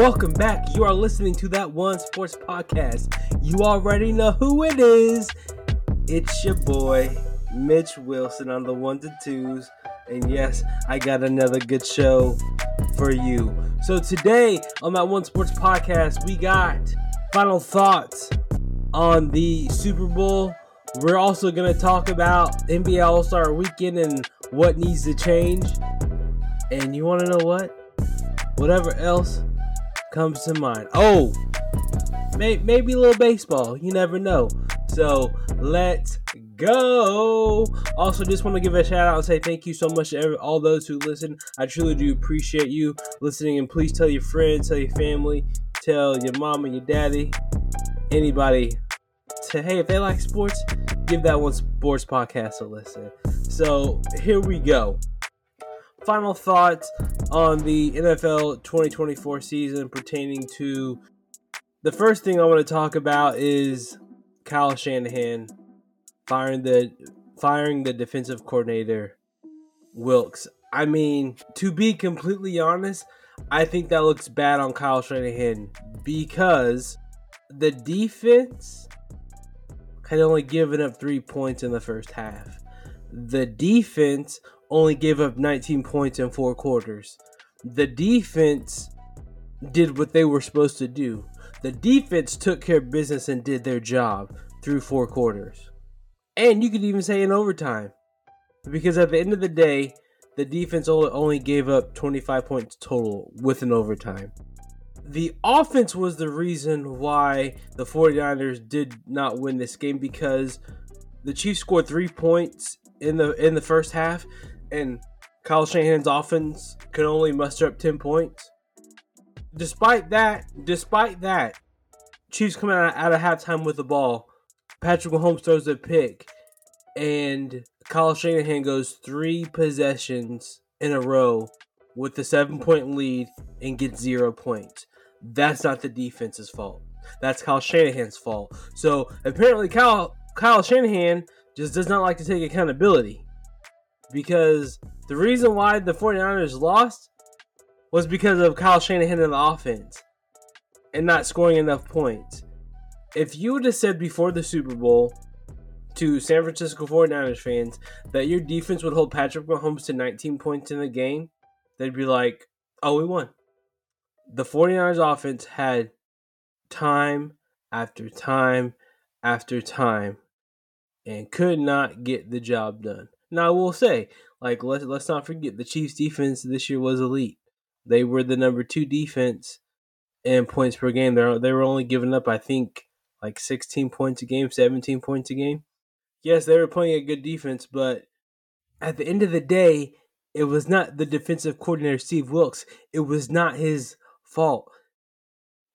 Welcome back. You are listening to that one sports podcast. You already know who it is. It's your boy, Mitch Wilson on the ones and twos. And yes, I got another good show for you. So today on that one sports podcast, we got final thoughts on the Super Bowl. We're also going to talk about NBA All Star Weekend and what needs to change. And you want to know what? Whatever else comes to mind. Oh, may, maybe a little baseball. You never know. So let's go. Also, just want to give a shout out and say thank you so much to every, all those who listen. I truly do appreciate you listening. And please tell your friends, tell your family, tell your mom and your daddy, anybody. To hey, if they like sports, give that one sports podcast a listen. So here we go. Final thoughts on the NFL 2024 season pertaining to the first thing I want to talk about is Kyle Shanahan firing the firing the defensive coordinator Wilks. I mean, to be completely honest, I think that looks bad on Kyle Shanahan because the defense had only given up three points in the first half. The defense only gave up 19 points in four quarters. The defense did what they were supposed to do. The defense took care of business and did their job through four quarters. And you could even say in overtime. Because at the end of the day, the defense only gave up 25 points total with an overtime. The offense was the reason why the 49ers did not win this game because the Chiefs scored 3 points in the in the first half and Kyle Shanahan's offense could only muster up 10 points. Despite that, despite that, Chiefs coming out, out of halftime with the ball. Patrick Mahomes throws a pick, and Kyle Shanahan goes three possessions in a row with a seven point lead and gets zero points. That's not the defense's fault. That's Kyle Shanahan's fault. So apparently, Kyle Kyle Shanahan just does not like to take accountability because the reason why the 49ers lost was because of Kyle Shanahan and the offense and not scoring enough points. If you would have said before the Super Bowl to San Francisco 49ers fans that your defense would hold Patrick Mahomes to 19 points in the game, they'd be like, oh, we won. The 49ers offense had time after time after time and could not get the job done. Now I will say, like let's let's not forget the Chiefs defense this year was elite. They were the number two defense in points per game. They they were only giving up, I think, like 16 points a game, 17 points a game. Yes, they were playing a good defense, but at the end of the day, it was not the defensive coordinator Steve Wilks. It was not his fault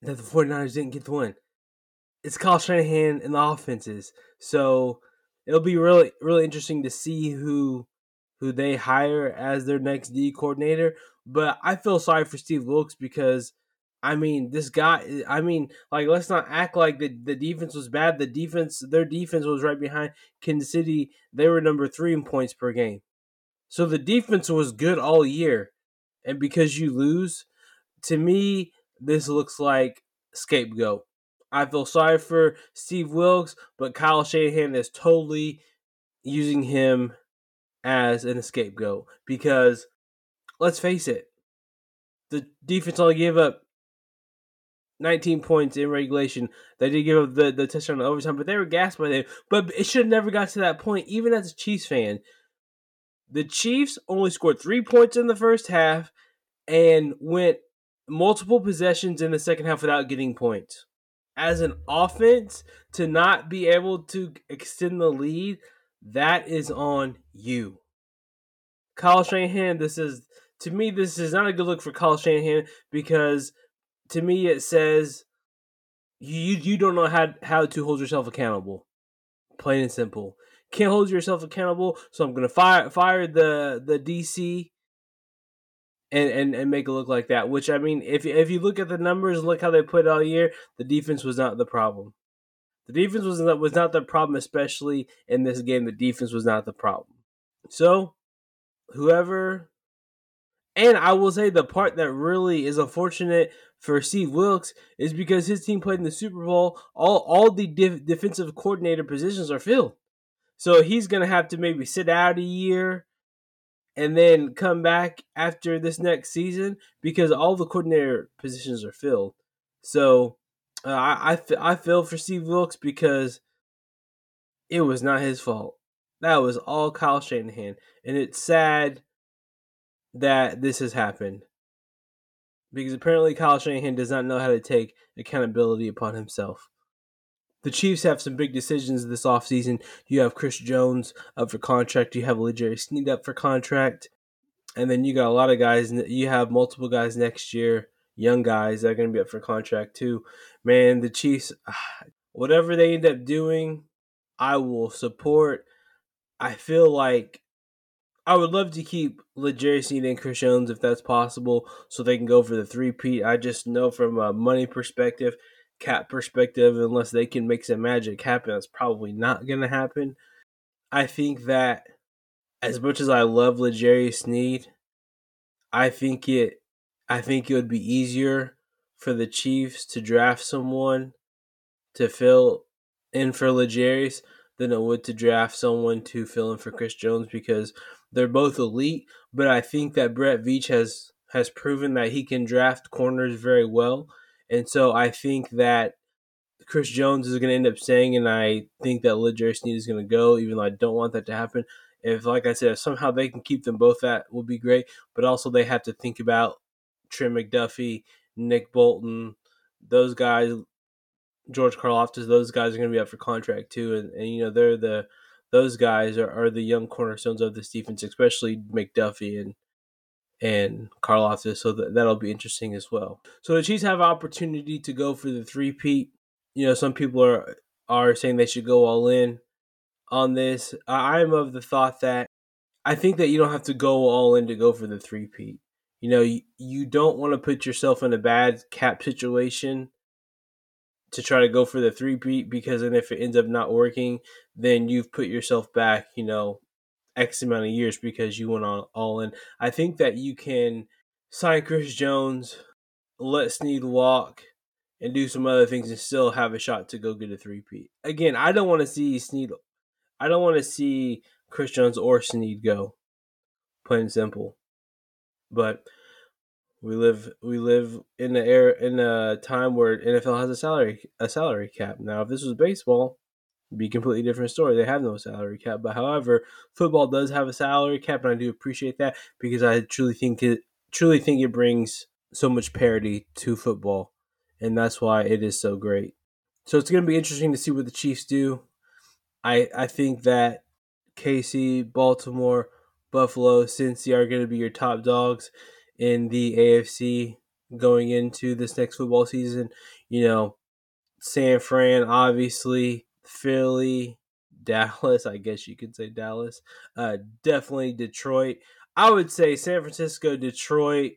that the 49ers didn't get the win. It's Kyle Shanahan and the offenses. So it'll be really really interesting to see who who they hire as their next D coordinator. But I feel sorry for Steve Wilks because I mean this guy I mean like let's not act like the, the defense was bad. The defense their defense was right behind Kansas City. They were number three in points per game. So the defense was good all year. And because you lose, to me, this looks like scapegoat. I feel sorry for Steve Wilks, but Kyle Shanahan is totally using him as an scapegoat because let's face it, the defense only gave up 19 points in regulation. They did give up the, the touchdown in overtime, but they were gassed by them. But it should have never got to that point, even as a Chiefs fan. The Chiefs only scored three points in the first half and went multiple possessions in the second half without getting points as an offense to not be able to extend the lead, that is on you. Kyle Shanahan, this is to me, this is not a good look for Kyle Shanahan because to me it says you you don't know how how to hold yourself accountable. Plain and simple. Can't hold yourself accountable, so I'm gonna fire fire the the DC and, and, and make it look like that. Which I mean, if if you look at the numbers, look how they put all year, the defense was not the problem. The defense was not, was not the problem, especially in this game. The defense was not the problem. So, whoever And I will say the part that really is unfortunate for Steve Wilks is because his team played in the Super Bowl. All all the def- defensive coordinator positions are filled, so he's gonna have to maybe sit out a year and then come back after this next season because all the coordinator positions are filled. So uh, I, I I feel for Steve Wilks because it was not his fault. That was all Kyle Shanahan, and it's sad that this has happened because apparently Kyle Shanahan does not know how to take accountability upon himself. The Chiefs have some big decisions this offseason. You have Chris Jones up for contract. You have L'Jarius Sneed up for contract. And then you got a lot of guys. You have multiple guys next year, young guys that are going to be up for contract too. Man, the Chiefs, whatever they end up doing, I will support. I feel like I would love to keep L'Jarius Sneed and Chris Jones if that's possible, so they can go for the three P. I just know from a money perspective, cap perspective, unless they can make some magic happen, that's probably not going to happen. I think that as much as I love L'Jarius Sneed, I think it, I think it would be easier for the Chiefs to draft someone to fill in for L'Jarius than it would to draft someone to fill in for Chris Jones because they're both elite, but I think that Brett Veach has has proven that he can draft corners very well, and so I think that Chris Jones is going to end up staying, and I think that L'Jarius Sneed is going to go, even though I don't want that to happen. If, like I said, if somehow they can keep them both, that will be great. But also, they have to think about Trent McDuffie, Nick Bolton, those guys, George Karlaftis, those guys are going to be up for contract too, and, and you know they're the those guys are, are the young cornerstones of this defense, especially McDuffie and and Karlaftis. So that, that'll be interesting as well. So the Chiefs have opportunity to go for the three peat. You know, some people are are saying they should go all in on this. I'm of the thought that I think that you don't have to go all in to go for the three peat. You know, you, you don't want to put yourself in a bad cap situation to try to go for the three peat because then if it ends up not working, then you've put yourself back, you know, X amount of years because you went on all in. I think that you can sign Chris Jones, let Sneed walk, and do some other things and still have a shot to go get a three peat. Again, I don't want to see Sneed I don't want to see Chris Jones or Sneed go. Plain and simple. But we live we live in the air in a time where NFL has a salary a salary cap. Now, if this was baseball, be completely different story. They have no salary cap, but however, football does have a salary cap, and I do appreciate that because I truly think it truly think it brings so much parity to football, and that's why it is so great. So it's going to be interesting to see what the Chiefs do. I I think that KC, Baltimore, Buffalo, Cincy are going to be your top dogs in the AFC going into this next football season. You know, San Fran, obviously, Philly, Dallas, I guess you could say Dallas. Uh, definitely Detroit. I would say San Francisco, Detroit,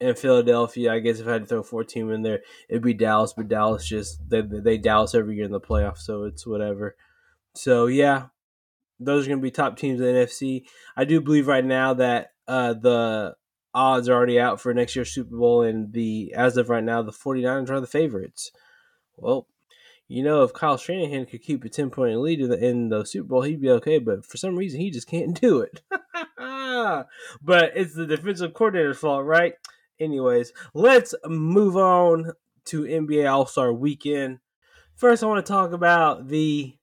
and Philadelphia. I guess if I had to throw four team in there, it'd be Dallas, but Dallas just they they Dallas every year in the playoffs, so it's whatever. So yeah, those are going to be top teams in the NFC. I do believe right now that uh, the odds are already out for next year's Super Bowl, and the as of right now, the 49ers are the favorites. Well, you know, if Kyle Shanahan could keep a 10 point lead in the, Super Bowl, he'd be okay, but for some reason, he just can't do it. but it's the defensive coordinator's fault, right? Anyways, let's move on to NBA All Star weekend. First, I want to talk about the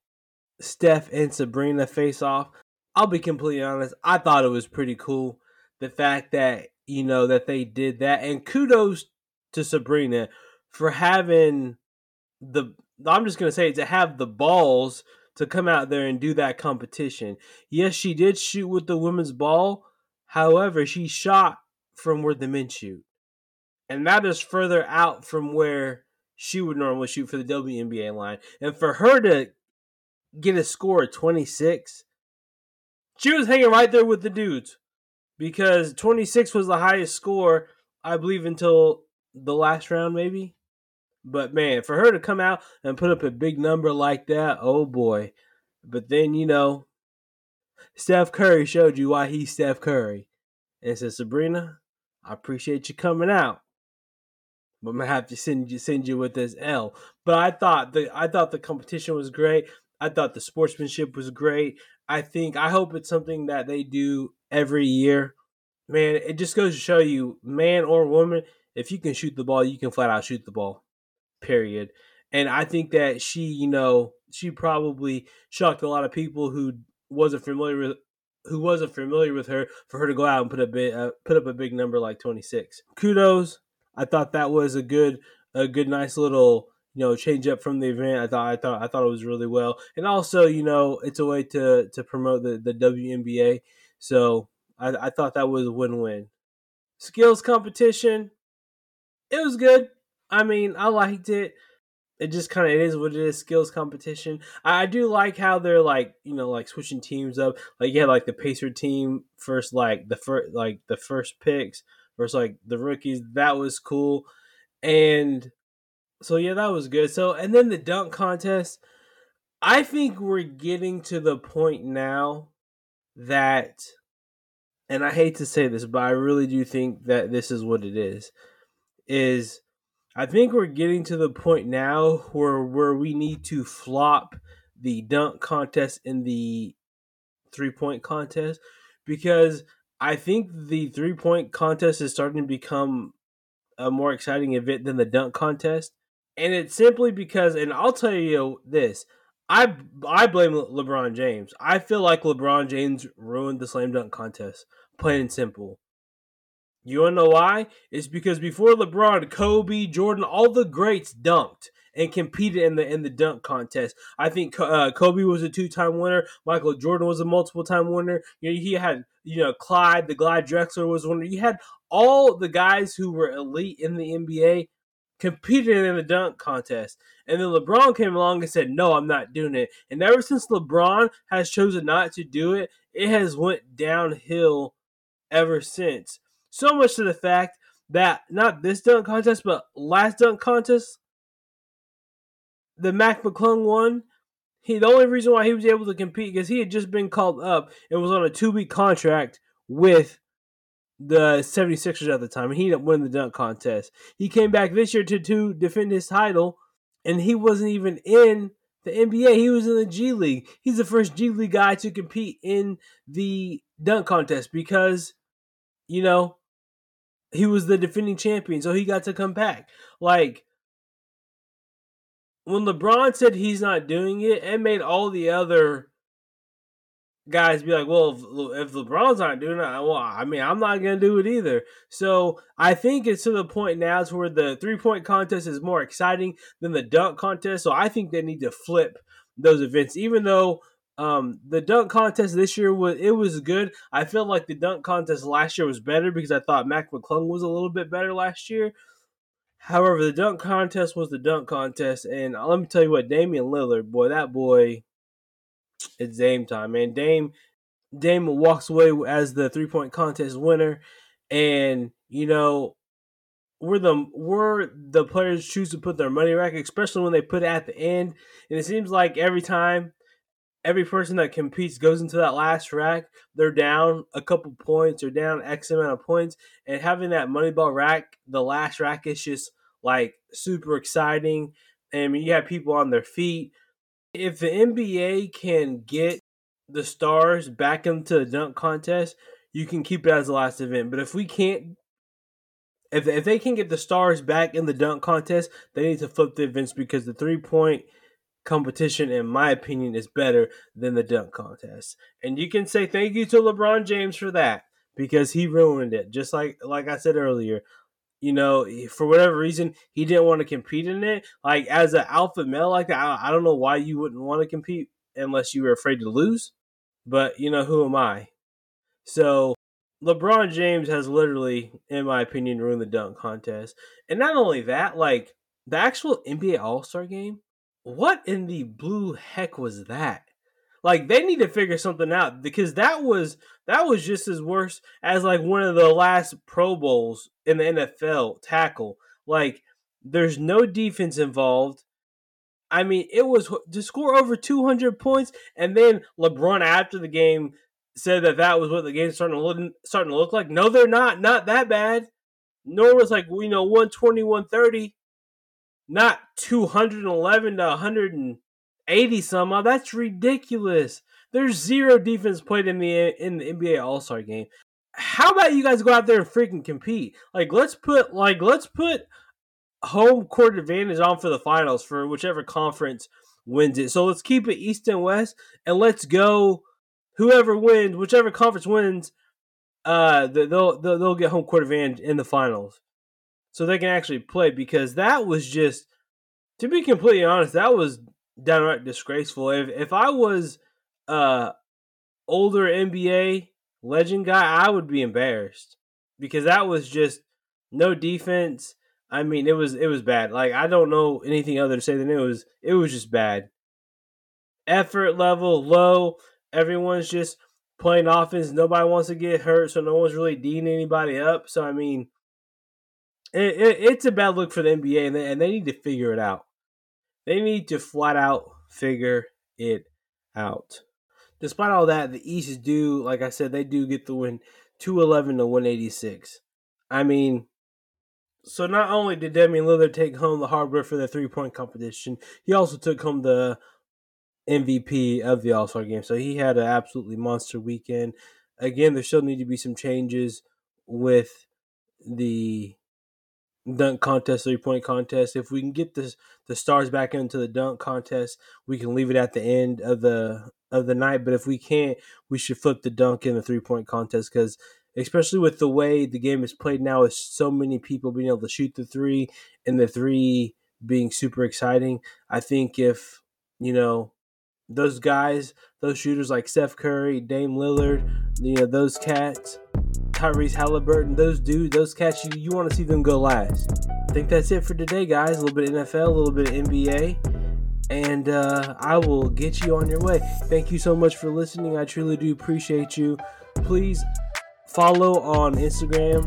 Steph and Sabrina face off. I'll be completely honest, I thought it was pretty cool. The fact that you know, that they did that. And kudos to Sabrina for having the I'm just gonna say to have the balls to come out there and do that competition. Yes, she did shoot with the women's ball. However, she shot from where the men shoot. And that is further out from where she would normally shoot for the WNBA line. And for her to get a score of 26, she was hanging right there with the dudes because 26 was the highest score, I believe, until the last round, maybe. But man, for her to come out and put up a big number like that, oh boy. But then, you know, Steph Curry showed you why he's Steph Curry. and said, Sabrina, I appreciate you coming out. But I'm gonna have to send you send you with this L. But I thought the I thought the competition was great. I thought the sportsmanship was great. I think I hope it's something that they do every year. Man, it just goes to show you, man or woman, if you can shoot the ball, you can flat out shoot the ball. Period. And I think that she, you know, she probably shocked a lot of people who wasn't familiar with who wasn't familiar with her for her to go out and put a bit uh, put up a big number like 26. Kudos. I thought that was a good a good nice little you know change up from the event. I thought I thought I thought it was really well, and also you know it's a way to to promote the the WNBA. So I, I thought that was a win win. Skills competition, it was good. I mean, I liked it. It just kind of it is what it is skills competition. I, do like how they're like you know like switching teams up. Like had like the pacer team first like the first like the first picks versus like the rookies that was cool. And so yeah that was good. So and then the dunk contest i think we're getting to the point now that and i hate to say this but i really do think that this is what it is is I think we're getting to the point now where where we need to flop the dunk contest in the three point contest because I think the three point contest is starting to become a more exciting event than the dunk contest. And it's simply because, and I'll tell you this, I I blame LeBron James. I feel like LeBron James ruined the slam dunk contest, plain and simple. You wanna know why? It's because before LeBron, Kobe, Jordan, all the greats dunked and competed in the in the dunk contest. I think uh, Kobe was a two time winner. Michael Jordan was a multiple time winner. You know, he had you know Clyde, the Clyde Drexler was one. You had all the guys who were elite in the NBA competed in the dunk contest. And then LeBron came along and said, "No, I'm not doing it." And ever since LeBron has chosen not to do it, it has went downhill ever since. So much to the fact that not this dunk contest, but last dunk contest, the Mac McClung one. He the only reason why he was able to compete because he had just been called up and was on a two week contract with the 76ers at the time, and he didn't win the dunk contest. He came back this year to, to defend his title, and he wasn't even in the NBA. He was in the G League. He's the first G League guy to compete in the dunk contest because, you know, he was the defending champion, so he got to come back. Like when LeBron said he's not doing it, it made all the other guys be like, "Well, if, if LeBron's not doing it, well, I mean, I'm not gonna do it either." So I think it's to the point now to where the three point contest is more exciting than the dunk contest. So I think they need to flip those events, even though um, the dunk contest this year was it was good. I feel like the dunk contest last year was better because I thought Mac McClung was a little bit better last year. However, the dunk contest was the dunk contest, and let me tell you what, Damian Lillard, boy, that boy, it's Dame time, man. Dame, Dame walks away as the three point contest winner, and you know, we're the we're the players choose to put their money back, especially when they put it at the end, and it seems like every time every person that competes goes into that last rack, they're down a couple points or down X amount of points. And having that Moneyball rack, the last rack is just like super exciting. Mean, you have people on their feet. If the NBA can get the stars back into the dunk contest, you can keep it as the last event. But if we can't, if, if they can get the stars back in the dunk contest, they need to flip the events because the three point competition, in my opinion, is better than the dunk contest. And you can say thank you to LeBron James for that because he ruined it. Just like like I said earlier, you know, for whatever reason, he didn't want to compete in it. Like as an alpha male like that, I, I don't know why you wouldn't want to compete unless you were afraid to lose. But you know, who am I? So LeBron James has literally, in my opinion, ruined the dunk contest. And not only that, like the actual NBA All Star game what in the blue heck was that? Like they need to figure something out because that was that was just as worse as like one of the last Pro Bowls in the NFL tackle. Like there's no defense involved. I mean, it was to score over 200 points, and then LeBron after the game said that that was what the game's starting to look starting to look like. No, they're not. Not that bad. Nor was like you know 120, 130. Not 211 to 180 somehow. That's ridiculous. There's zero defense played in the in the NBA All Star game. How about you guys go out there and freaking compete? Like let's put like let's put home court advantage on for the finals for whichever conference wins it. So let's keep it East and West, and let's go. Whoever wins, whichever conference wins, uh, they'll they'll, they'll get home court advantage in the finals, so they can actually play. Because that was just, to be completely honest, that was downright disgraceful. If if I was uh older NBA legend guy, I would be embarrassed because that was just no defense I mean, it was it was bad. Like I don't know anything other to say than it was it was just bad. Effort level low. Everyone's just playing offense. Nobody wants to get hurt, so no one's really dealing anybody up. So I mean, it, it, it's a bad look for the NBA, and they, and they need to figure it out. They need to flat out figure it out. Despite all that, the East is do, like I said, they do get the win, two eleven to one eighty six. I mean so not only did Damian Lillard take home the hardware for the three point competition, he also took home the MVP of the All Star game. So he had an absolutely monster weekend. Again, there still need to be some changes with the dunk contest, three point contest. If we can get the the stars back into the dunk contest, we can leave it at the end of the of the night. But if we can't, we should flip the dunk in the three point contest because especially with the way the game is played now, with so many people being able to shoot the three and the three being super exciting. I think if you know those guys, those shooters like Steph Curry, Dame Lillard, you know those cats, Tyrese Halliburton, those dudes, those cats, you, you want to see them go last. I think that's it for today, guys. A little bit of NFL, a little bit of NBA. And uh, I will get you on your way. Thank you so much for listening. I truly do appreciate you. Please follow on Instagram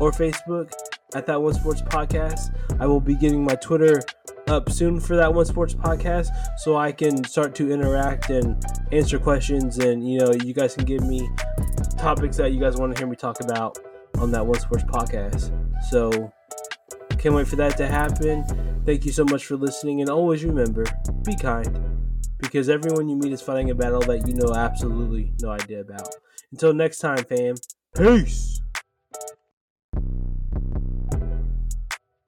or Facebook at that one sports podcast. I will be getting my Twitter up soon for that one sports podcast so I can start to interact and answer questions and you know you guys can give me topics that you guys want to hear me talk about on that one sports podcast. So can't wait for that to happen. Thank you so much for listening and always remember be kind because everyone you meet is fighting a battle that you know absolutely no idea about. Until next time, fam. Peace.